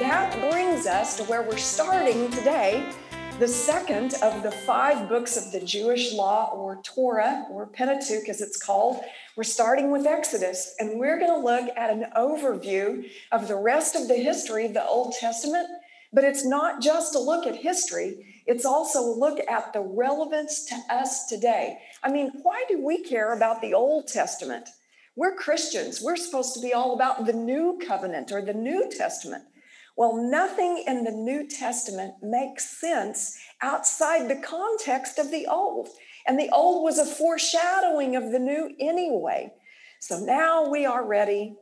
that brings us to where we're starting today, the second of the five books of the Jewish law, or Torah, or Pentateuch as it's called. We're starting with Exodus, and we're going to look at an overview of the rest of the history of the Old Testament. But it's not just a look at history, it's also a look at the relevance to us today. I mean, why do we care about the Old Testament? We're Christians. We're supposed to be all about the new covenant or the New Testament. Well, nothing in the New Testament makes sense outside the context of the Old. And the Old was a foreshadowing of the new anyway. So now we are ready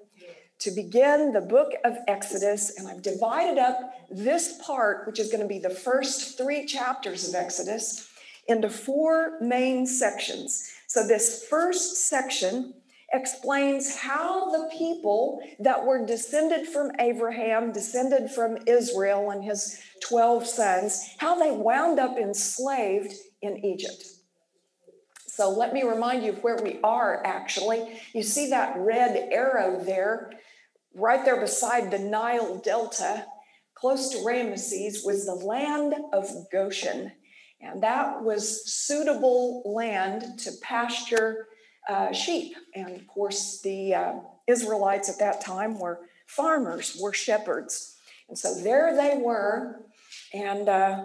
to begin the book of Exodus. And I've divided up this part, which is going to be the first three chapters of Exodus, into four main sections. So, this first section explains how the people that were descended from Abraham, descended from Israel and his 12 sons, how they wound up enslaved in Egypt. So let me remind you of where we are actually. You see that red arrow there, right there beside the Nile Delta, close to Ramesses, was the land of Goshen. And that was suitable land to pasture uh, sheep. And of course, the uh, Israelites at that time were farmers, were shepherds. And so there they were, and uh,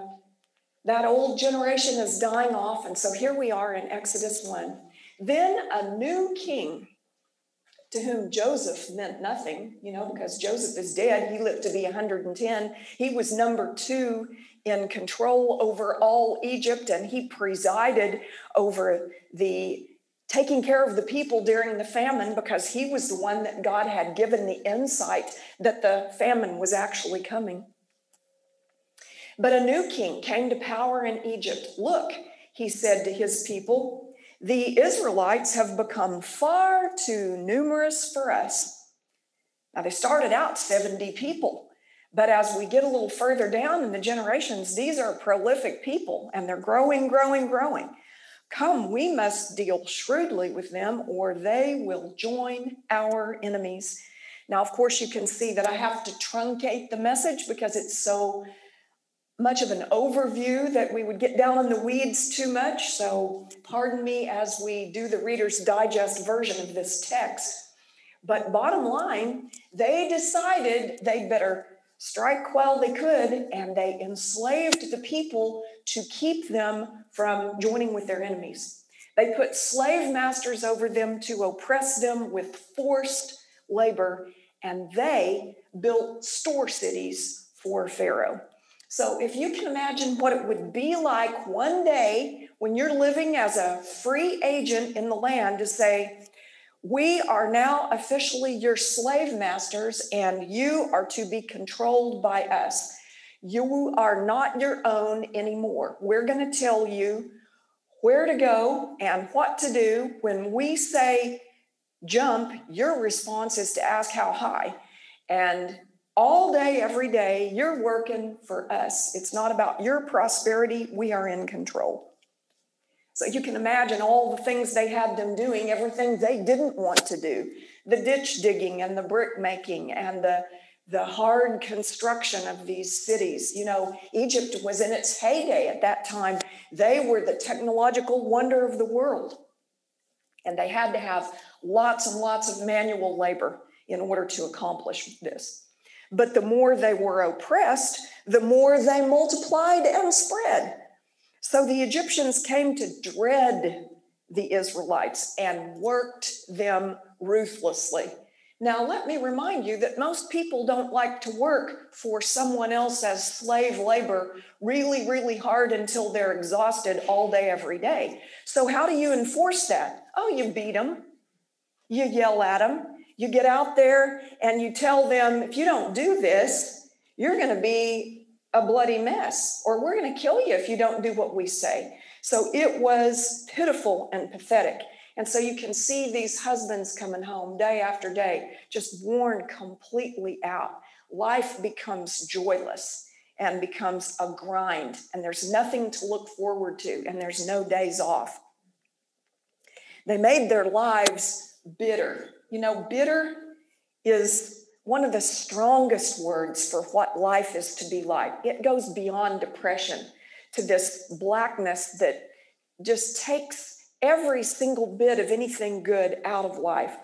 that old generation is dying off. And so here we are in Exodus 1. Then a new king to whom Joseph meant nothing, you know, because Joseph is dead. He lived to be 110. He was number two in control over all Egypt, and he presided over the taking care of the people during the famine because he was the one that God had given the insight that the famine was actually coming. But a new king came to power in Egypt. Look, he said to his people, the Israelites have become far too numerous for us. Now, they started out 70 people, but as we get a little further down in the generations, these are prolific people and they're growing, growing, growing. Come, we must deal shrewdly with them, or they will join our enemies. Now, of course, you can see that I have to truncate the message because it's so much of an overview that we would get down in the weeds too much. So, pardon me as we do the Reader's Digest version of this text. But bottom line, they decided they'd better strike while they could, and they enslaved the people to keep them from joining with their enemies. They put slave masters over them to oppress them with forced labor, and they built store cities for Pharaoh. So, if you can imagine what it would be like one day when you're living as a free agent in the land to say, we are now officially your slave masters, and you are to be controlled by us. You are not your own anymore. We're going to tell you where to go and what to do. When we say jump, your response is to ask how high. And all day, every day, you're working for us. It's not about your prosperity. We are in control. So you can imagine all the things they had them doing, everything they didn't want to do the ditch digging and the brick making and the, the hard construction of these cities. You know, Egypt was in its heyday at that time. They were the technological wonder of the world. And they had to have lots and lots of manual labor in order to accomplish this. But the more they were oppressed, the more they multiplied and spread. So the Egyptians came to dread the Israelites and worked them ruthlessly. Now, let me remind you that most people don't like to work for someone else as slave labor really, really hard until they're exhausted all day, every day. So, how do you enforce that? Oh, you beat them, you yell at them, you get out there and you tell them, if you don't do this, you're going to be a bloody mess, or we're going to kill you if you don't do what we say. So it was pitiful and pathetic. And so you can see these husbands coming home day after day, just worn completely out. Life becomes joyless and becomes a grind, and there's nothing to look forward to, and there's no days off. They made their lives bitter. You know, bitter is one of the strongest words for what life is to be like. It goes beyond depression to this blackness that just takes every single bit of anything good out of life.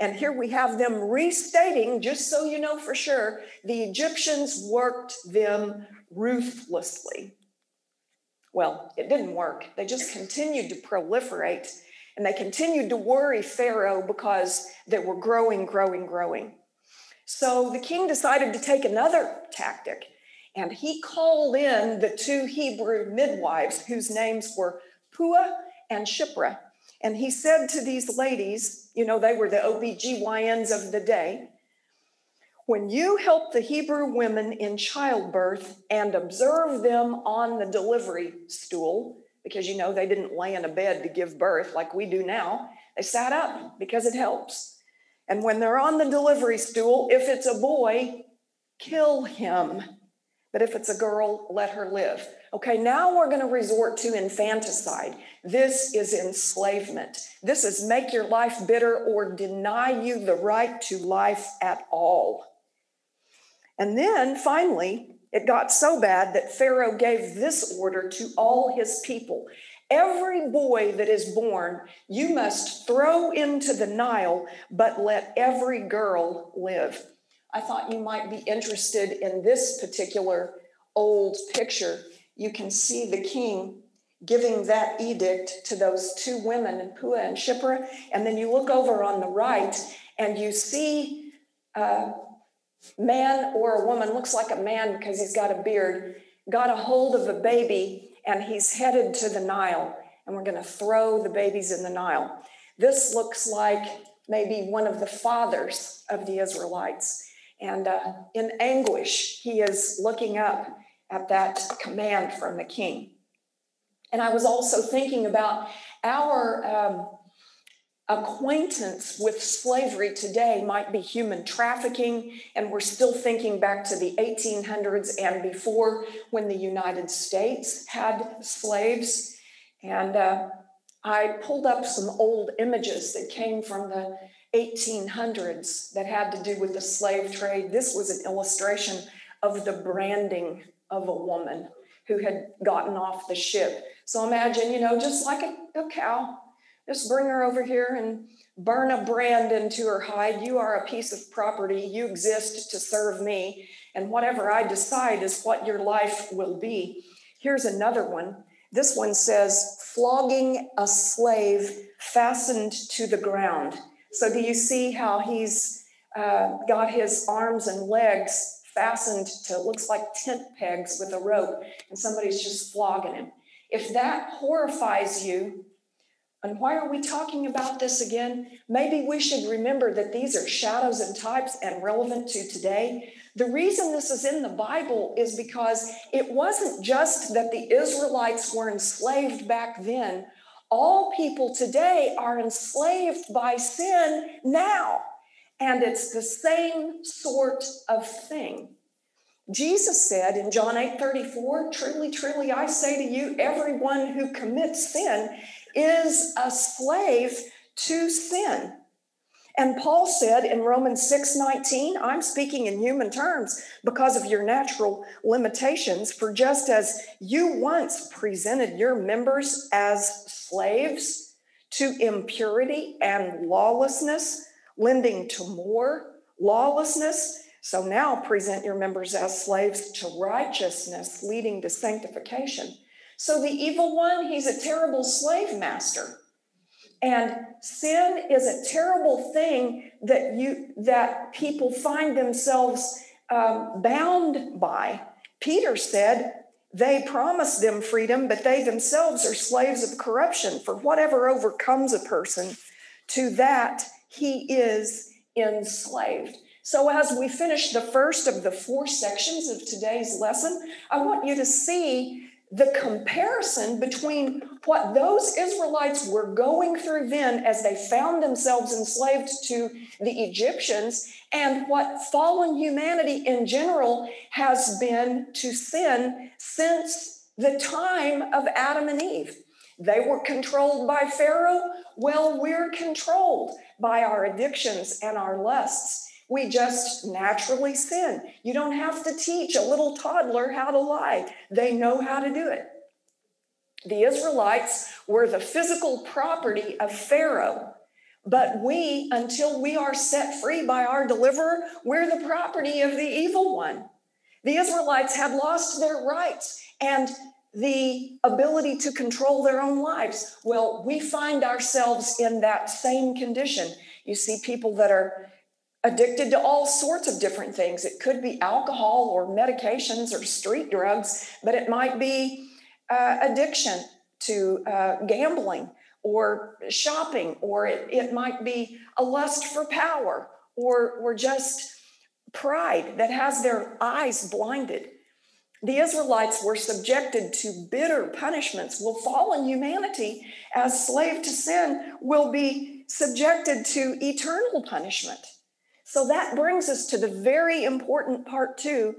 And here we have them restating, just so you know for sure, the Egyptians worked them ruthlessly. Well, it didn't work. They just continued to proliferate and they continued to worry Pharaoh because they were growing, growing, growing. So the king decided to take another tactic and he called in the two Hebrew midwives whose names were Puah and Shiphrah. And he said to these ladies, you know, they were the OBGYNs of the day, when you help the Hebrew women in childbirth and observe them on the delivery stool, because you know they didn't lay in a bed to give birth like we do now, they sat up because it helps. And when they're on the delivery stool, if it's a boy, kill him. But if it's a girl, let her live. Okay, now we're going to resort to infanticide. This is enslavement. This is make your life bitter or deny you the right to life at all. And then finally, it got so bad that Pharaoh gave this order to all his people Every boy that is born, you must throw into the Nile, but let every girl live. I thought you might be interested in this particular old picture. You can see the king giving that edict to those two women, Puah and Shiphrah. And then you look over on the right and you see a man or a woman, looks like a man because he's got a beard, got a hold of a baby and he's headed to the Nile. And we're going to throw the babies in the Nile. This looks like maybe one of the fathers of the Israelites. And uh, in anguish, he is looking up at that command from the king. And I was also thinking about our um, acquaintance with slavery today might be human trafficking, and we're still thinking back to the 1800s and before when the United States had slaves. And uh, I pulled up some old images that came from the 1800s that had to do with the slave trade. This was an illustration of the branding of a woman who had gotten off the ship. So imagine, you know, just like a, a cow, just bring her over here and burn a brand into her hide. You are a piece of property. You exist to serve me. And whatever I decide is what your life will be. Here's another one. This one says, flogging a slave fastened to the ground. So, do you see how he's uh, got his arms and legs fastened to looks like tent pegs with a rope, and somebody's just flogging him? If that horrifies you, and why are we talking about this again? Maybe we should remember that these are shadows and types and relevant to today. The reason this is in the Bible is because it wasn't just that the Israelites were enslaved back then. All people today are enslaved by sin now. And it's the same sort of thing. Jesus said in John 8 34, Truly, truly, I say to you, everyone who commits sin is a slave to sin. And Paul said in Romans 6 19, I'm speaking in human terms because of your natural limitations. For just as you once presented your members as slaves to impurity and lawlessness, lending to more lawlessness, so now present your members as slaves to righteousness, leading to sanctification. So the evil one, he's a terrible slave master. And sin is a terrible thing that you that people find themselves um, bound by. Peter said, they promise them freedom, but they themselves are slaves of corruption. For whatever overcomes a person, to that he is enslaved. So, as we finish the first of the four sections of today's lesson, I want you to see the comparison between what those Israelites were going through then as they found themselves enslaved to the Egyptians and what fallen humanity in general has been to sin since the time of Adam and Eve. They were controlled by Pharaoh. Well, we're controlled by our addictions and our lusts. We just naturally sin. You don't have to teach a little toddler how to lie, they know how to do it. The Israelites were the physical property of Pharaoh. But we, until we are set free by our deliverer, we're the property of the evil one. The Israelites had lost their rights and the ability to control their own lives. Well, we find ourselves in that same condition. You see people that are addicted to all sorts of different things. It could be alcohol or medications or street drugs, but it might be uh, addiction to uh, gambling or shopping, or it, it might be a lust for power or, or just pride that has their eyes blinded. The Israelites were subjected to bitter punishments. Will fallen humanity, as slave to sin, will be subjected to eternal punishment. So that brings us to the very important part two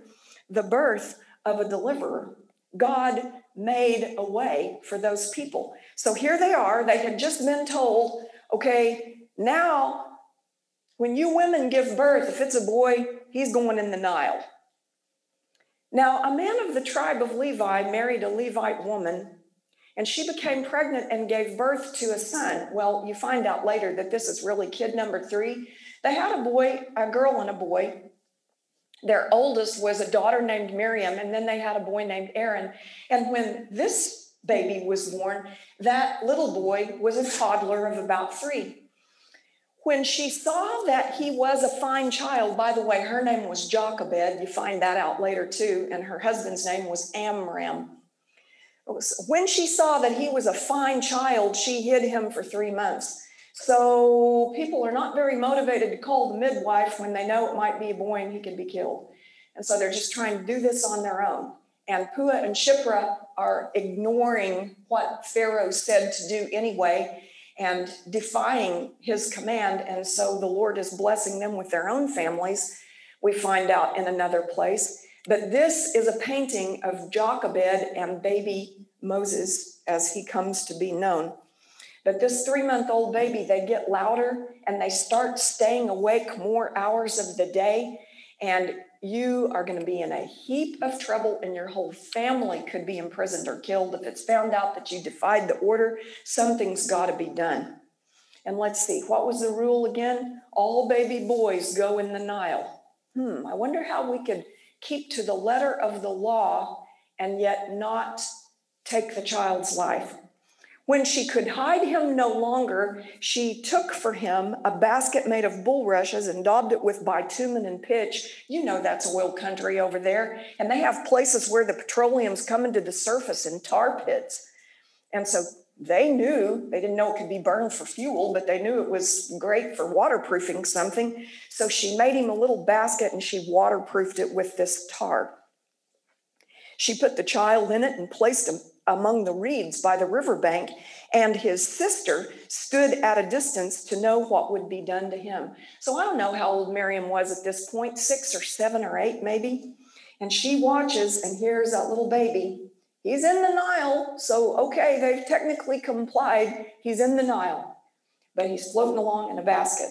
the birth of a deliverer. God made a way for those people. So here they are. They had just been told, okay, now when you women give birth, if it's a boy, he's going in the Nile. Now, a man of the tribe of Levi married a Levite woman, and she became pregnant and gave birth to a son. Well, you find out later that this is really kid number three. They had a boy, a girl, and a boy. Their oldest was a daughter named Miriam, and then they had a boy named Aaron. And when this baby was born, that little boy was a toddler of about three. When she saw that he was a fine child, by the way, her name was Jochebed, you find that out later too, and her husband's name was Amram. When she saw that he was a fine child, she hid him for three months. So people are not very motivated to call the midwife when they know it might be a boy and he could be killed. And so they're just trying to do this on their own. And Puah and Shiphrah are ignoring what Pharaoh said to do anyway and defying his command. And so the Lord is blessing them with their own families, we find out in another place. But this is a painting of Jochebed and baby Moses as he comes to be known. But this three month old baby, they get louder and they start staying awake more hours of the day. And you are going to be in a heap of trouble, and your whole family could be imprisoned or killed if it's found out that you defied the order. Something's got to be done. And let's see, what was the rule again? All baby boys go in the Nile. Hmm, I wonder how we could keep to the letter of the law and yet not take the child's life. When she could hide him no longer, she took for him a basket made of bulrushes and daubed it with bitumen and pitch. You know that's oil country over there. And they have places where the petroleum's coming to the surface in tar pits. And so they knew, they didn't know it could be burned for fuel, but they knew it was great for waterproofing something. So she made him a little basket and she waterproofed it with this tar. She put the child in it and placed him among the reeds by the riverbank, and his sister stood at a distance to know what would be done to him. So I don't know how old Miriam was at this point, six or seven or eight, maybe. And she watches and hears that little baby. He's in the Nile, so okay, they've technically complied. He's in the Nile, but he's floating along in a basket.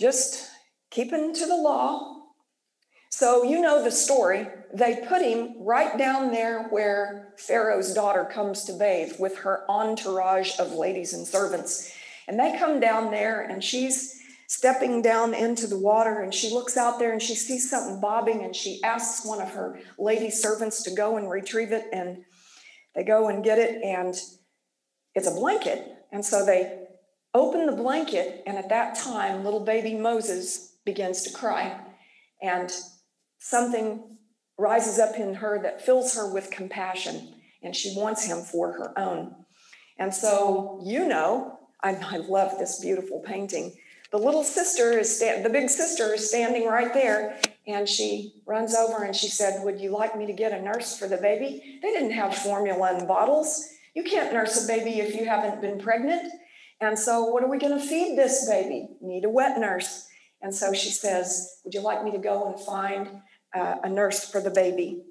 Just keeping to the law, so you know the story. They put him right down there where Pharaoh's daughter comes to bathe with her entourage of ladies and servants. And they come down there, and she's stepping down into the water, and she looks out there and she sees something bobbing, and she asks one of her lady servants to go and retrieve it. And they go and get it, and it's a blanket. And so they open the blanket, and at that time, little baby Moses begins to cry. And something rises up in her that fills her with compassion, and she wants him for her own. And so, you know, I, I love this beautiful painting. The little sister is sta- the big sister is standing right there, and she runs over and she said, "Would you like me to get a nurse for the baby?" They didn't have formula in bottles. You can't nurse a baby if you haven't been pregnant. And so, what are we going to feed this baby? Need a wet nurse. And so she says, Would you like me to go and find uh, a nurse for the baby?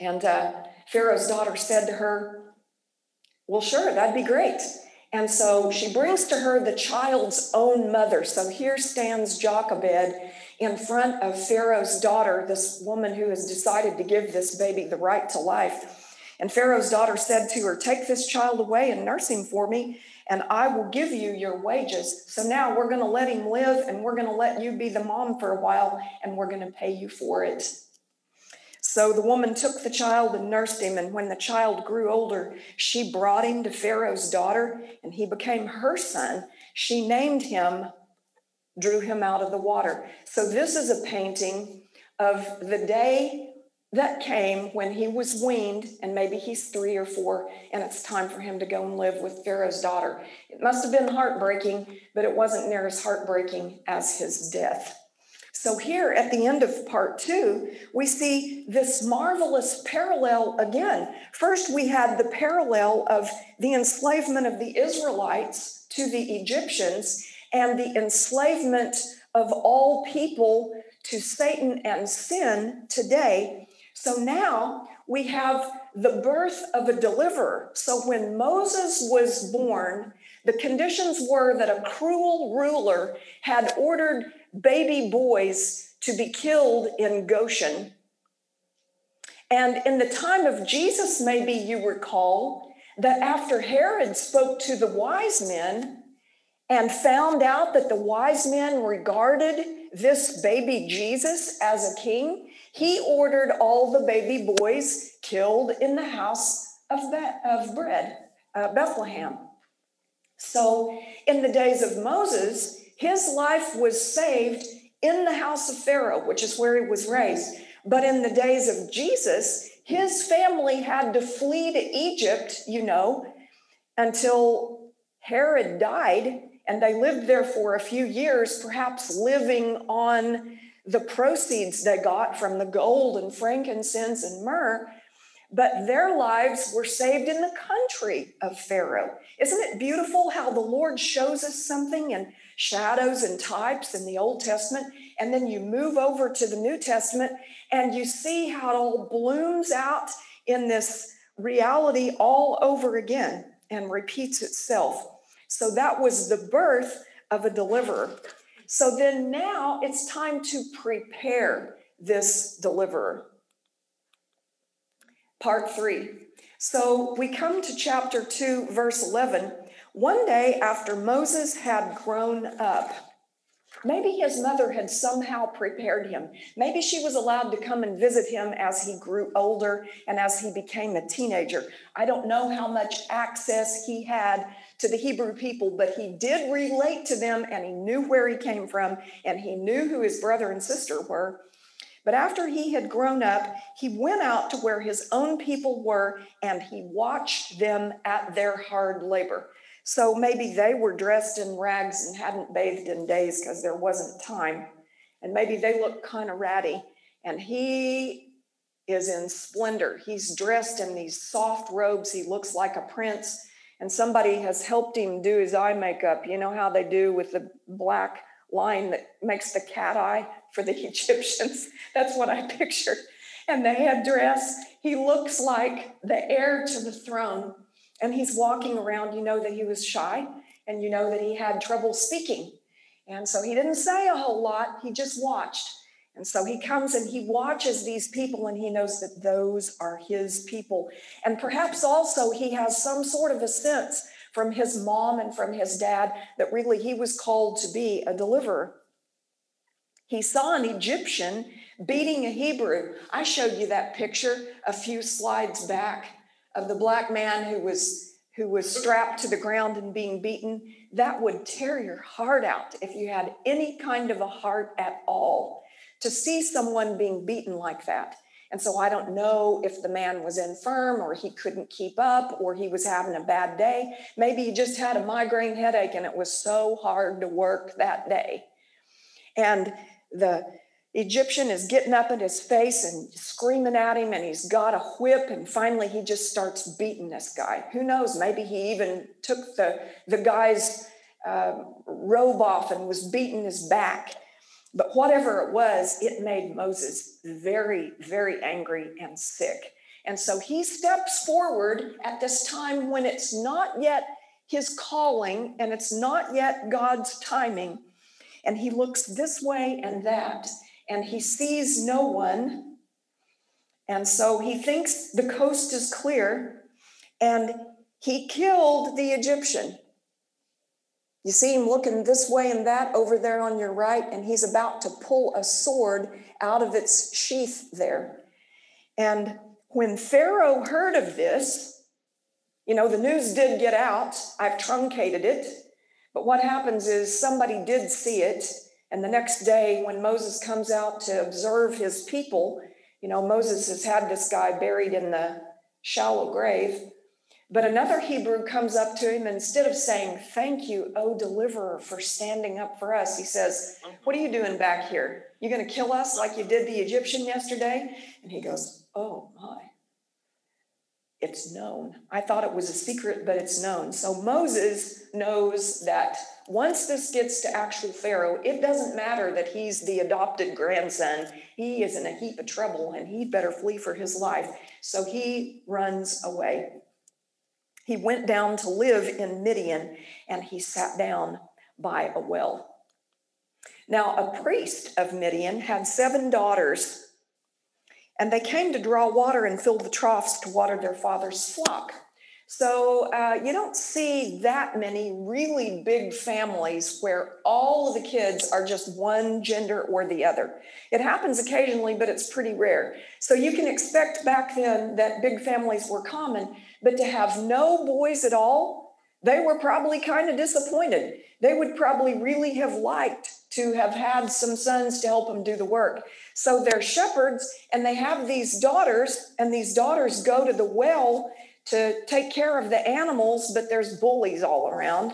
And uh, Pharaoh's daughter said to her, Well, sure, that'd be great. And so she brings to her the child's own mother. So here stands Jochebed in front of Pharaoh's daughter, this woman who has decided to give this baby the right to life. And Pharaoh's daughter said to her, Take this child away and nurse him for me, and I will give you your wages. So now we're going to let him live, and we're going to let you be the mom for a while, and we're going to pay you for it. So the woman took the child and nursed him, and when the child grew older, she brought him to Pharaoh's daughter, and he became her son. She named him, drew him out of the water. So this is a painting of the day that came when he was weaned, and maybe he's three or four, and it's time for him to go and live with Pharaoh's daughter. It must have been heartbreaking, but it wasn't near as heartbreaking as his death. So, here at the end of part two, we see this marvelous parallel again. First, we had the parallel of the enslavement of the Israelites to the Egyptians and the enslavement of all people to Satan and sin today. So now we have the birth of a deliverer. So when Moses was born, the conditions were that a cruel ruler had ordered baby boys to be killed in Goshen. And in the time of Jesus, maybe you recall that after Herod spoke to the wise men and found out that the wise men regarded this baby Jesus as a king, he ordered all the baby boys killed in the house of, Be- of bread, uh, Bethlehem. So, in the days of Moses, his life was saved in the house of Pharaoh, which is where he was raised. But in the days of Jesus, his family had to flee to Egypt, you know, until Herod died. And they lived there for a few years, perhaps living on the proceeds they got from the gold and frankincense and myrrh, but their lives were saved in the country of Pharaoh. Isn't it beautiful how the Lord shows us something in shadows and types in the Old Testament? And then you move over to the New Testament and you see how it all blooms out in this reality all over again and repeats itself. So that was the birth of a deliverer. So then now it's time to prepare this deliverer. Part three. So we come to chapter 2, verse 11. One day after Moses had grown up, Maybe his mother had somehow prepared him. Maybe she was allowed to come and visit him as he grew older and as he became a teenager. I don't know how much access he had to the Hebrew people, but he did relate to them and he knew where he came from and he knew who his brother and sister were. But after he had grown up, he went out to where his own people were and he watched them at their hard labor. So maybe they were dressed in rags and hadn't bathed in days because there wasn't time. And maybe they looked kind of ratty. And he is in splendor. He's dressed in these soft robes. He looks like a prince. And somebody has helped him do his eye makeup. You know how they do with the black line that makes the cat eye for the Egyptians? That's what I pictured. And the headdress, he looks like the heir to the throne and he's walking around, you know that he was shy and you know that he had trouble speaking. And so he didn't say a whole lot, he just watched. And so he comes and he watches these people and he knows that those are his people. And perhaps also he has some sort of a sense from his mom and from his dad that really he was called to be a deliverer. He saw an Egyptian beating a Hebrew. I showed you that picture a few slides back of the black man who was who was strapped to the ground and being beaten that would tear your heart out if you had any kind of a heart at all to see someone being beaten like that and so i don't know if the man was infirm or he couldn't keep up or he was having a bad day maybe he just had a migraine headache and it was so hard to work that day and the Egyptian is getting up in his face and screaming at him, and he's got a whip, and finally he just starts beating this guy. Who knows? Maybe he even took the, the guy's uh, robe off and was beating his back. But whatever it was, it made Moses very, very angry and sick. And so he steps forward at this time when it's not yet his calling and it's not yet God's timing. And he looks this way and that, and he sees no one. And so he thinks the coast is clear, and he killed the Egyptian. You see him looking this way and that over there on your right, and he's about to pull a sword out of its sheath there. And when Pharaoh heard of this, you know, the news did get out. I've truncated it. But what happens is somebody did see it. And the next day, when Moses comes out to observe his people, you know, Moses has had this guy buried in the shallow grave. But another Hebrew comes up to him, instead of saying, Thank you, O deliverer, for standing up for us, he says, mm-hmm. What are you doing back here? You going to kill us like you did the Egyptian yesterday? And he goes, Oh my. It's known. I thought it was a secret, but it's known. So Moses knows that once this gets to actual Pharaoh, it doesn't matter that he's the adopted grandson. He is in a heap of trouble and he'd better flee for his life. So he runs away he went down to live in Midian and he sat down by a well. Now, a priest of Midian had seven daughters, and they came to draw water and fill the troughs to water their father's flock. So uh, you don't see that many really big families where all of the kids are just one gender or the other. It happens occasionally, but it's pretty rare. So you can expect back then that big families were common, but to have no boys at all, they were probably kind of disappointed. They would probably really have liked to have had some sons to help them do the work. So they're shepherds and they have these daughters, and these daughters go to the well to take care of the animals, but there's bullies all around,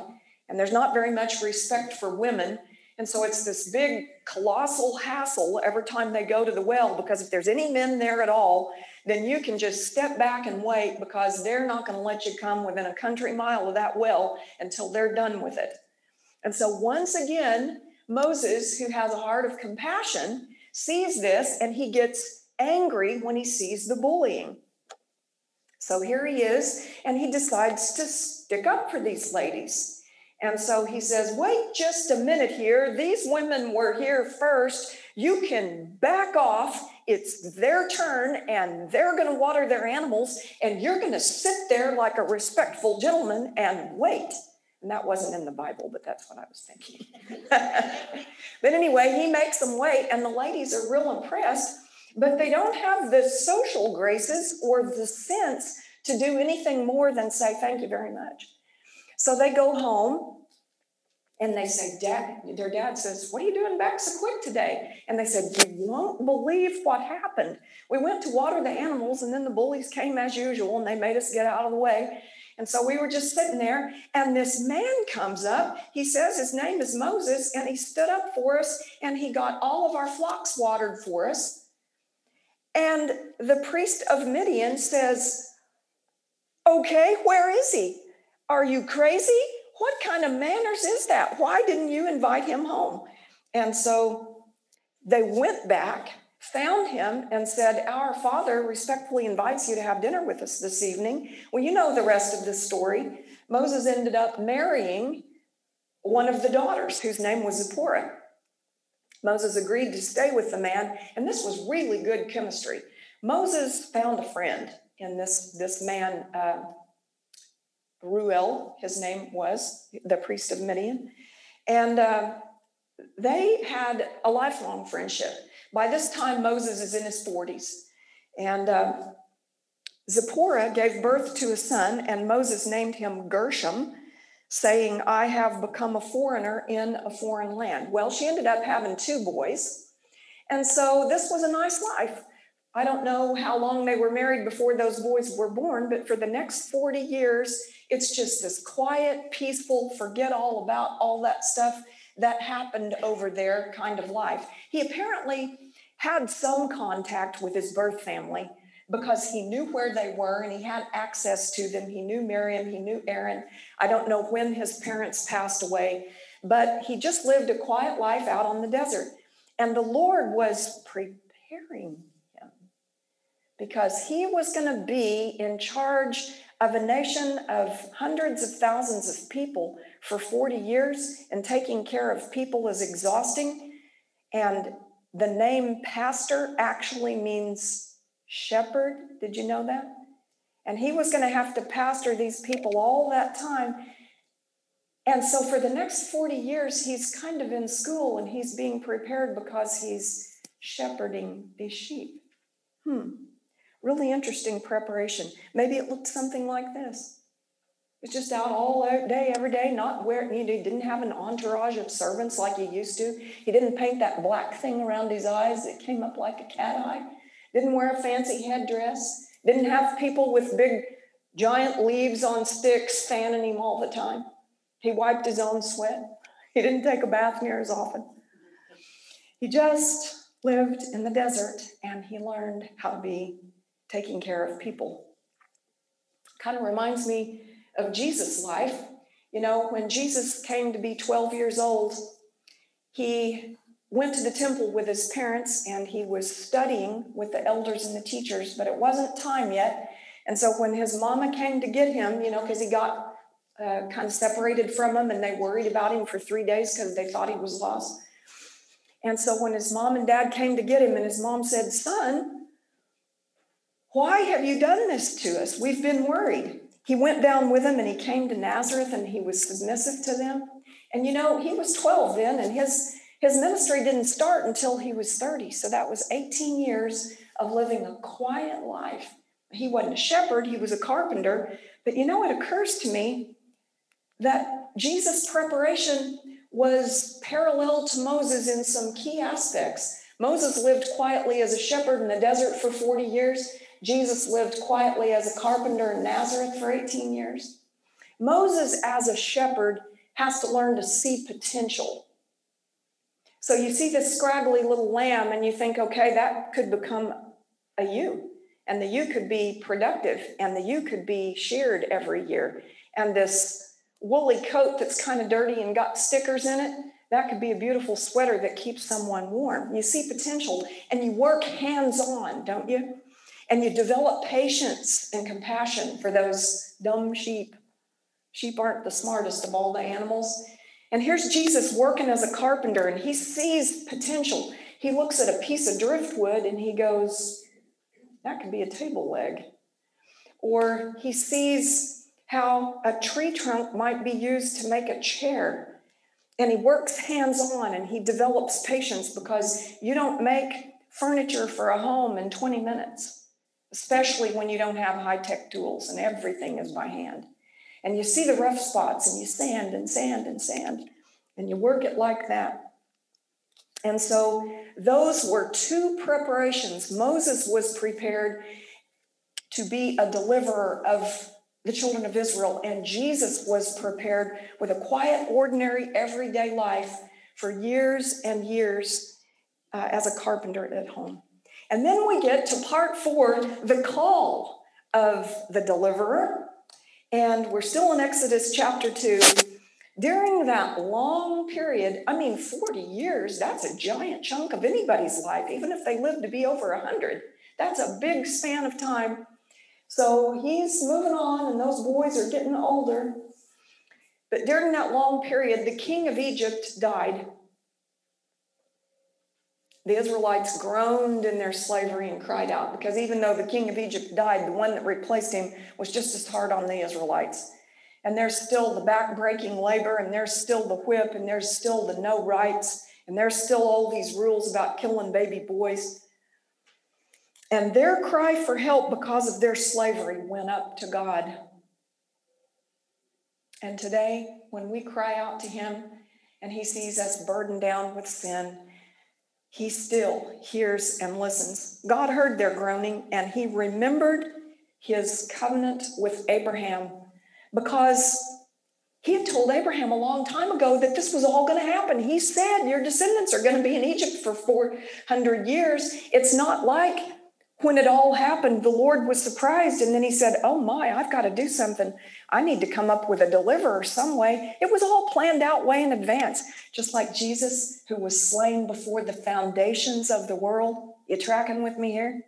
and there's not very much respect for women. And so it's this big, colossal hassle every time they go to the well because if there's any men there at all, then you can just step back and wait because they're not going to let you come within a country mile of that well until they're done with it. And so once again, Moses, who has a heart of compassion, sees this and he gets angry when he sees the bullying. So here he is, and he decides to stick up for these ladies. And so he says, Wait just a minute here. These women were here first. You can back off. It's their turn, and they're going to water their animals, and you're going to sit there like a respectful gentleman and wait. And that wasn't in the Bible, but that's what I was thinking. but anyway, he makes them wait, and the ladies are real impressed but they don't have the social graces or the sense to do anything more than say, Thank you very much. So they go home and they say, Dad, their dad says, What are you doing back so quick today? And they said, You won't believe what happened. We went to water the animals, and then the bullies came as usual and they made us get out of the way. And so we were just sitting there, and this man comes up. He says his name is Moses, and he stood up for us, and he got all of our flocks watered for us. And the priest of Midian says, Okay, where is he? Are you crazy? What kind of manners is that? Why didn't you invite him home? And so they went back, found him, and said, Our father respectfully invites you to have dinner with us this evening. Well, you know the rest of this story. Moses ended up marrying one of the daughters, whose name was Zipporah. Moses agreed to stay with the man, and this was really good chemistry. Moses found a friend in this, this man, uh, Reuel, his name was, the priest of Midian, and uh, they had a lifelong friendship. By this time, Moses is in his 40s, and uh, Zipporah gave birth to a son, and Moses named him Gershom, saying, I have become a foreigner in a foreign land. Well, she ended up having two boys. And so this was a nice life. I don't know how long they were married before those boys were born, but for the next 40 years, it's just this quiet, peaceful, forget all about all that stuff that happened over there kind of life. He apparently had some contact with his birth family, because he knew where they were and he had access to them. He knew Miriam, he knew Aaron. I don't know when his parents passed away, but he just lived a quiet life out on the desert. And the Lord was preparing because he was going to be in charge of a nation of hundreds of thousands of people for 40 years, and taking care of people is exhausting. And the name pastor actually means shepherd. Did you know that? And he was going to have to pastor these people all that time. And so for the next 40 years, he's kind of in school and he's being prepared because he's shepherding these sheep. Hmm. Really interesting preparation. Maybe it looked something like this. It's just out all day, every day, not where you know, he didn't have an entourage of servants like he used to. He didn't paint that black thing around his eyes that came up like a cat eye. Didn't wear a fancy headdress. Didn't have people with big giant leaves on sticks fanning him all the time. He wiped his own sweat. He didn't take a bath near as often. He just lived in the desert and he learned how to be taking care of people. Kind of reminds me of Jesus' life. You know, when Jesus came to be 12 years old, he went to the temple with his parents and he was studying with the elders and the teachers, but it wasn't time yet. And so when his mama came to get him, you know, because he got uh, kind of separated from him and they worried about him for three days because they thought he was lost. And so when his mom and dad came to get him, and his mom said, Son, why have you done this to us? We've been worried. He went down with them and he came to Nazareth and he was submissive to them. And you know, he was 12 then, and his, his ministry didn't start until he was 30. So that was 18 years of living a quiet life. He wasn't a shepherd, he was a carpenter. But you know, it occurs to me that Jesus' preparation was parallel to Moses in some key aspects. Moses lived quietly as a shepherd in the desert for 40 years. Jesus lived quietly as a carpenter in Nazareth for 18 years. Moses, as a shepherd, has to learn to see potential. So you see this scraggly little lamb and you think, okay, that could become a ewe, and the ewe could be productive, and the ewe could be sheared every year. And this woolly coat that's kind of dirty and got stickers in it, that could be a beautiful sweater that keeps someone warm. You see potential and you work hands on, don't you? And you develop patience and compassion for those dumb sheep. Sheep aren't the smartest of all the animals. And here's Jesus working as a carpenter and he sees potential. He looks at a piece of driftwood and he goes, That could be a table leg. Or he sees how a tree trunk might be used to make a chair. And he works hands on and he develops patience because you don't make furniture for a home in 20 minutes, especially when you don't have high tech tools and everything is by hand. And you see the rough spots and you sand and sand and sand and you work it like that. And so those were two preparations. Moses was prepared to be a deliverer of the children of Israel. And Jesus was prepared with a quiet, ordinary, everyday life for years and years uh, as a carpenter at home. And then we get to part four the call of the deliverer. And we're still in Exodus chapter 2. During that long period, I mean, 40 years, that's a giant chunk of anybody's life, even if they live to be over 100. That's a big span of time so he's moving on, and those boys are getting older. But during that long period, the king of Egypt died. The Israelites groaned in their slavery and cried out because even though the king of Egypt died, the one that replaced him was just as hard on the Israelites. And there's still the back-breaking labor, and there's still the whip, and there's still the no rights, and there's still all these rules about killing baby boys. And their cry for help because of their slavery went up to God. And today, when we cry out to Him and He sees us burdened down with sin, He still hears and listens. God heard their groaning and He remembered His covenant with Abraham because He had told Abraham a long time ago that this was all going to happen. He said, Your descendants are going to be in Egypt for 400 years. It's not like when it all happened, the Lord was surprised. And then he said, Oh my, I've got to do something. I need to come up with a deliverer some way. It was all planned out way in advance, just like Jesus, who was slain before the foundations of the world. You tracking with me here?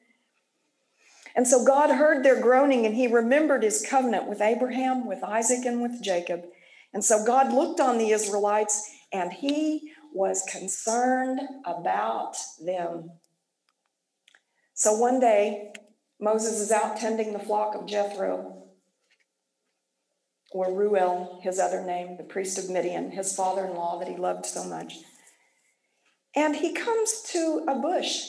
And so God heard their groaning and he remembered his covenant with Abraham, with Isaac, and with Jacob. And so God looked on the Israelites and he was concerned about them. So one day, Moses is out tending the flock of Jethro, or Reuel, his other name, the priest of Midian, his father in law that he loved so much. And he comes to a bush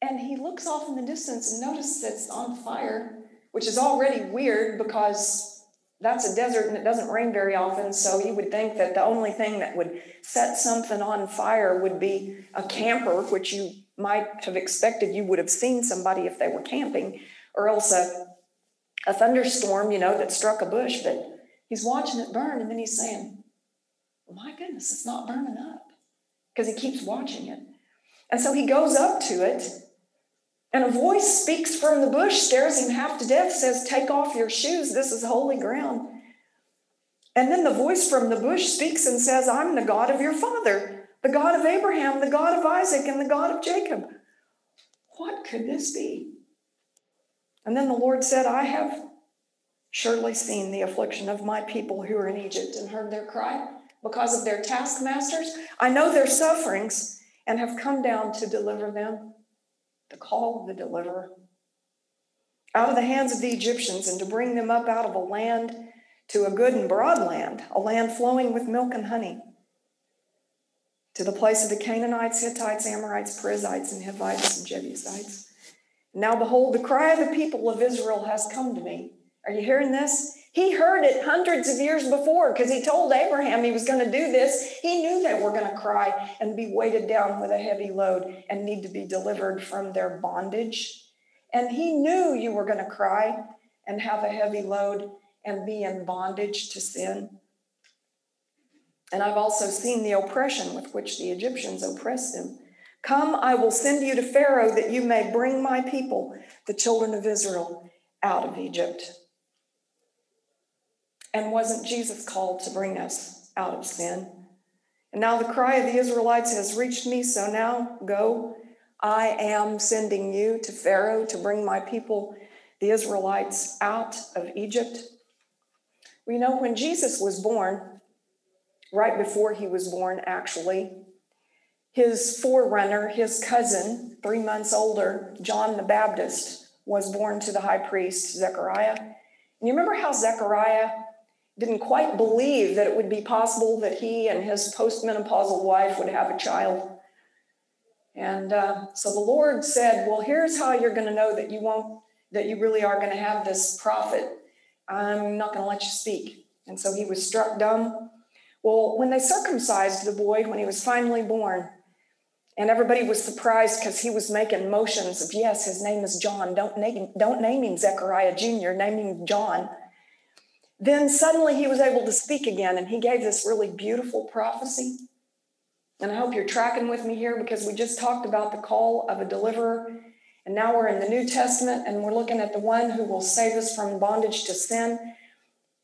and he looks off in the distance and notices it's on fire, which is already weird because that's a desert and it doesn't rain very often. So you would think that the only thing that would set something on fire would be a camper, which you might have expected you would have seen somebody if they were camping, or else a, a thunderstorm, you know, that struck a bush. But he's watching it burn and then he's saying, My goodness, it's not burning up because he keeps watching it. And so he goes up to it and a voice speaks from the bush, stares him half to death, says, Take off your shoes, this is holy ground. And then the voice from the bush speaks and says, I'm the God of your father, the God of Abraham, the God of Isaac, and the God of Jacob. What could this be? And then the Lord said, I have surely seen the affliction of my people who are in Egypt and heard their cry because of their taskmasters. I know their sufferings and have come down to deliver them the call of the deliverer, out of the hands of the Egyptians and to bring them up out of a land to a good and broad land, a land flowing with milk and honey, to the place of the Canaanites, Hittites, Amorites, Perizzites, and Hivites and Jebusites. Now, behold, the cry of the people of Israel has come to me. Are you hearing this? He heard it hundreds of years before because he told Abraham he was going to do this. He knew they were going to cry and be weighted down with a heavy load and need to be delivered from their bondage. And he knew you were going to cry and have a heavy load and be in bondage to sin. And I've also seen the oppression with which the Egyptians oppressed them. Come, I will send you to Pharaoh that you may bring my people, the children of Israel, out of Egypt. And wasn't Jesus called to bring us out of sin? And now the cry of the Israelites has reached me, so now go. I am sending you to Pharaoh to bring my people, the Israelites, out of Egypt. We know when Jesus was born, right before he was born, actually, his forerunner, his cousin, three months older, John the Baptist, was born to the high priest, Zechariah. And you remember how Zechariah didn't quite believe that it would be possible that he and his postmenopausal wife would have a child. And uh, so the Lord said, Well, here's how you're going to know that you won't, that you really are going to have this prophet. I'm not going to let you speak. And so he was struck dumb. Well, when they circumcised the boy, when he was finally born, and everybody was surprised because he was making motions of, yes, his name is John. Don't name, don't name him Zechariah Jr., name him John. Then suddenly he was able to speak again, and he gave this really beautiful prophecy. And I hope you're tracking with me here because we just talked about the call of a deliverer. And now we're in the New Testament and we're looking at the one who will save us from bondage to sin.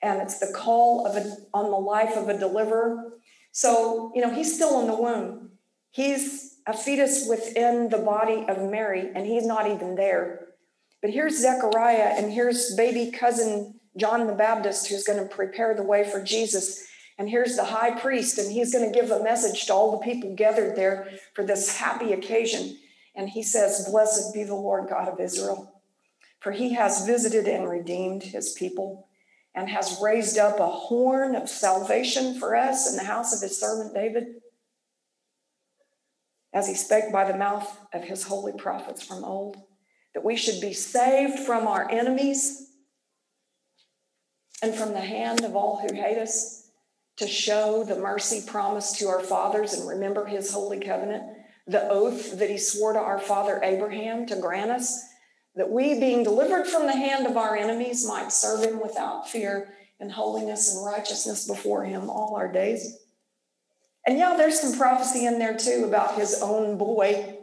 And it's the call of a, on the life of a deliverer. So, you know, he's still in the womb. He's a fetus within the body of Mary, and he's not even there. But here's Zechariah, and here's baby cousin John the Baptist, who's going to prepare the way for Jesus. And here's the high priest, and he's going to give a message to all the people gathered there for this happy occasion. And he says, Blessed be the Lord God of Israel, for he has visited and redeemed his people and has raised up a horn of salvation for us in the house of his servant David, as he spake by the mouth of his holy prophets from old, that we should be saved from our enemies and from the hand of all who hate us to show the mercy promised to our fathers and remember his holy covenant, the oath that he swore to our father Abraham to grant us, that we, being delivered from the hand of our enemies, might serve him without fear in holiness and righteousness before him all our days. And yeah, there's some prophecy in there too about his own boy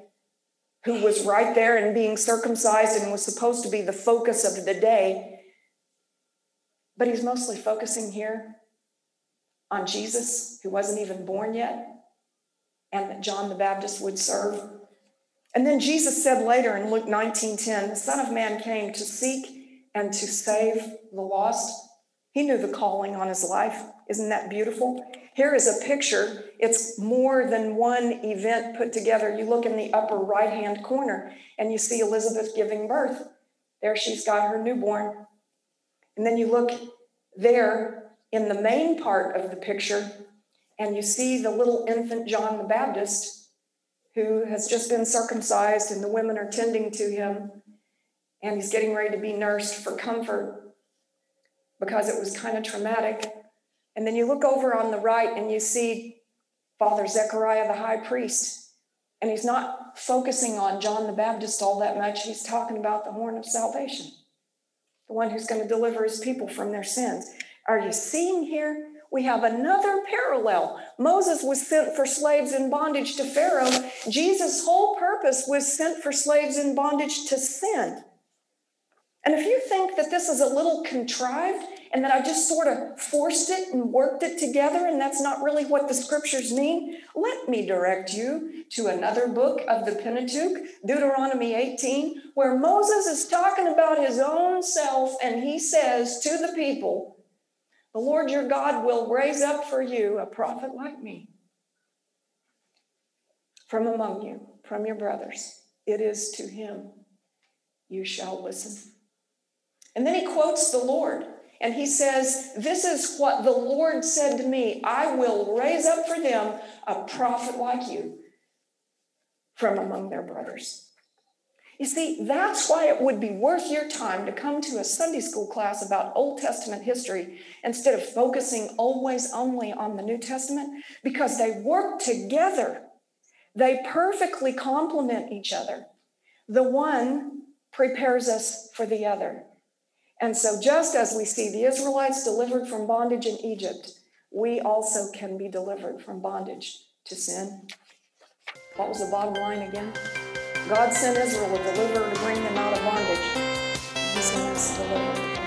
who was right there and being circumcised and was supposed to be the focus of the day but he's mostly focusing here on Jesus, who wasn't even born yet, and that John the Baptist would serve And then Jesus said later in Luke 19:10, the Son of Man came to seek and to save the lost. He knew the calling on his life. Isn't that beautiful? Here is a picture. It's more than one event put together. You look in the upper right hand corner and you see Elizabeth giving birth. There she's got her newborn. And then you look there in the main part of the picture and you see the little infant John the Baptist who has just been circumcised and the women are tending to him and he's getting ready to be nursed for comfort because it was kind of traumatic. And then you look over on the right and you see Father Zechariah, the high priest, and he's not focusing on John the Baptist all that much. He's talking about the horn of salvation, the one who's going to deliver his people from their sins. Are you seeing here? We have another parallel. Moses was sent for slaves in bondage to Pharaoh. Jesus' whole purpose was sent for slaves in bondage to sin. And if you think that this is a little contrived and that I just sort of forced it and worked it together and that's not really what the scriptures mean, let me direct you to another book of the Pentateuch, Deuteronomy 18, where Moses is talking about his own self and he says to the people, The Lord your God will raise up for you a prophet like me from among you, from your brothers. It is to him you shall listen. And then he quotes the Lord. And he says, This is what the Lord said to me I will raise up for them a prophet like you from among their brothers. You see, that's why it would be worth your time to come to a Sunday school class about Old Testament history instead of focusing always only on the New Testament, because they work together. They perfectly complement each other. The one prepares us for the other. And so, just as we see the Israelites delivered from bondage in Egypt, we also can be delivered from bondage to sin. What was the bottom line again? God sent Israel a deliverer to bring them out of bondage. He sent us a deliverer.